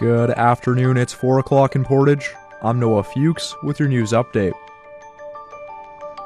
Good afternoon, it's 4 o'clock in Portage. I'm Noah Fuchs with your news update.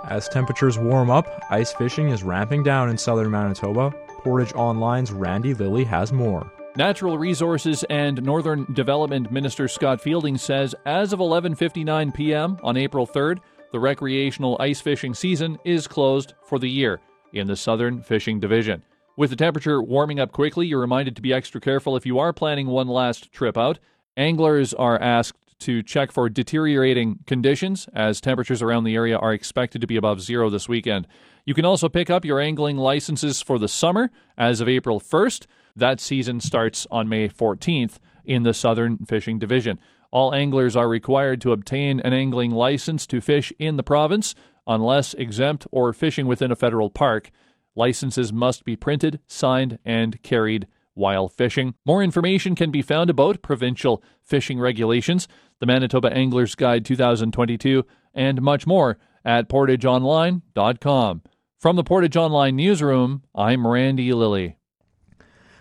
As temperatures warm up, ice fishing is ramping down in southern Manitoba. Portage Online's Randy Lilly has more. Natural Resources and Northern Development Minister Scott Fielding says as of 11:59 p.m. on April 3rd, the recreational ice fishing season is closed for the year in the Southern Fishing Division. With the temperature warming up quickly, you're reminded to be extra careful if you are planning one last trip out. Anglers are asked to check for deteriorating conditions as temperatures around the area are expected to be above zero this weekend. You can also pick up your angling licenses for the summer as of April 1st. That season starts on May 14th in the Southern Fishing Division. All anglers are required to obtain an angling license to fish in the province unless exempt or fishing within a federal park. Licenses must be printed, signed, and carried while fishing. More information can be found about provincial fishing regulations, the Manitoba Angler's Guide 2022, and much more at portageonline.com. From the Portage Online newsroom, I'm Randy Lilly.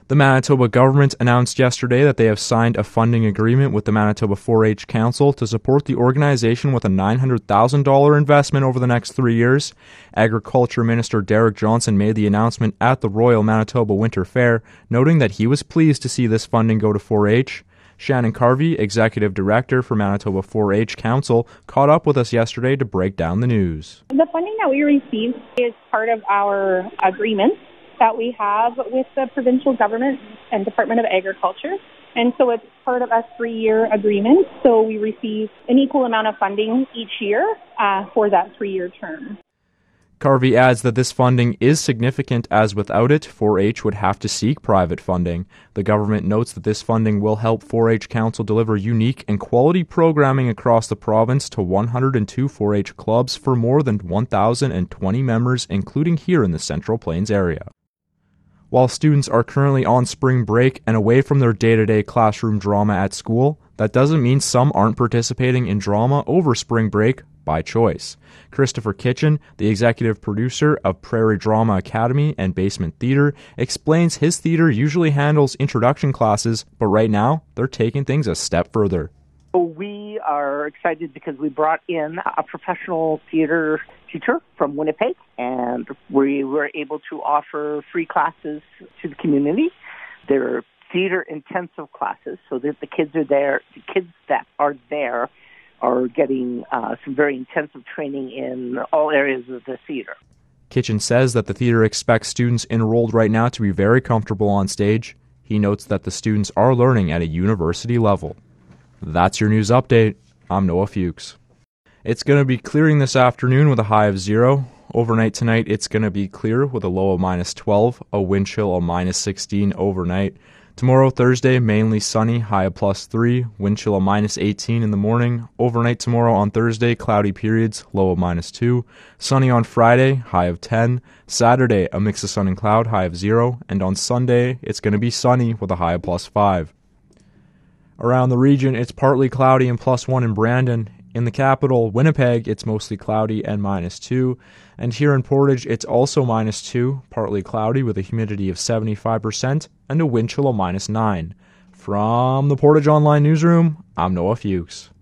The Manitoba government announced yesterday that they have signed a funding agreement with the Manitoba 4 H Council to support the organization with a $900,000 investment over the next three years. Agriculture Minister Derek Johnson made the announcement at the Royal Manitoba Winter Fair, noting that he was pleased to see this funding go to 4 H. Shannon Carvey, Executive Director for Manitoba 4 H Council, caught up with us yesterday to break down the news. The funding that we received is part of our agreement that we have with the provincial government and Department of Agriculture. And so it's part of a three year agreement. So we receive an equal amount of funding each year uh, for that three year term. Carvey adds that this funding is significant as without it, 4 H would have to seek private funding. The government notes that this funding will help 4 H Council deliver unique and quality programming across the province to 102 4 H clubs for more than 1,020 members, including here in the Central Plains area. While students are currently on spring break and away from their day to day classroom drama at school, that doesn't mean some aren't participating in drama over spring break by choice. Christopher Kitchen, the executive producer of Prairie Drama Academy and Basement Theater, explains his theater usually handles introduction classes, but right now they're taking things a step further. We are excited because we brought in a professional theater teacher from Winnipeg, and we were able to offer free classes to the community. They're theater intensive classes, so that the kids are there. The kids that are there are getting uh, some very intensive training in all areas of the theater. Kitchen says that the theater expects students enrolled right now to be very comfortable on stage. He notes that the students are learning at a university level. That's your news update. I'm Noah Fuchs. It's going to be clearing this afternoon with a high of zero. Overnight tonight, it's going to be clear with a low of minus 12, a wind chill of minus 16 overnight. Tomorrow, Thursday, mainly sunny, high of plus 3, wind chill of minus 18 in the morning. Overnight tomorrow on Thursday, cloudy periods, low of minus 2. Sunny on Friday, high of 10. Saturday, a mix of sun and cloud, high of 0. And on Sunday, it's going to be sunny with a high of plus 5. Around the region, it's partly cloudy and plus 1 in Brandon. In the capital, Winnipeg, it's mostly cloudy and minus 2. And here in Portage, it's also minus 2, partly cloudy with a humidity of 75% and a wind chill of minus 9. From the Portage Online Newsroom, I'm Noah Fuchs.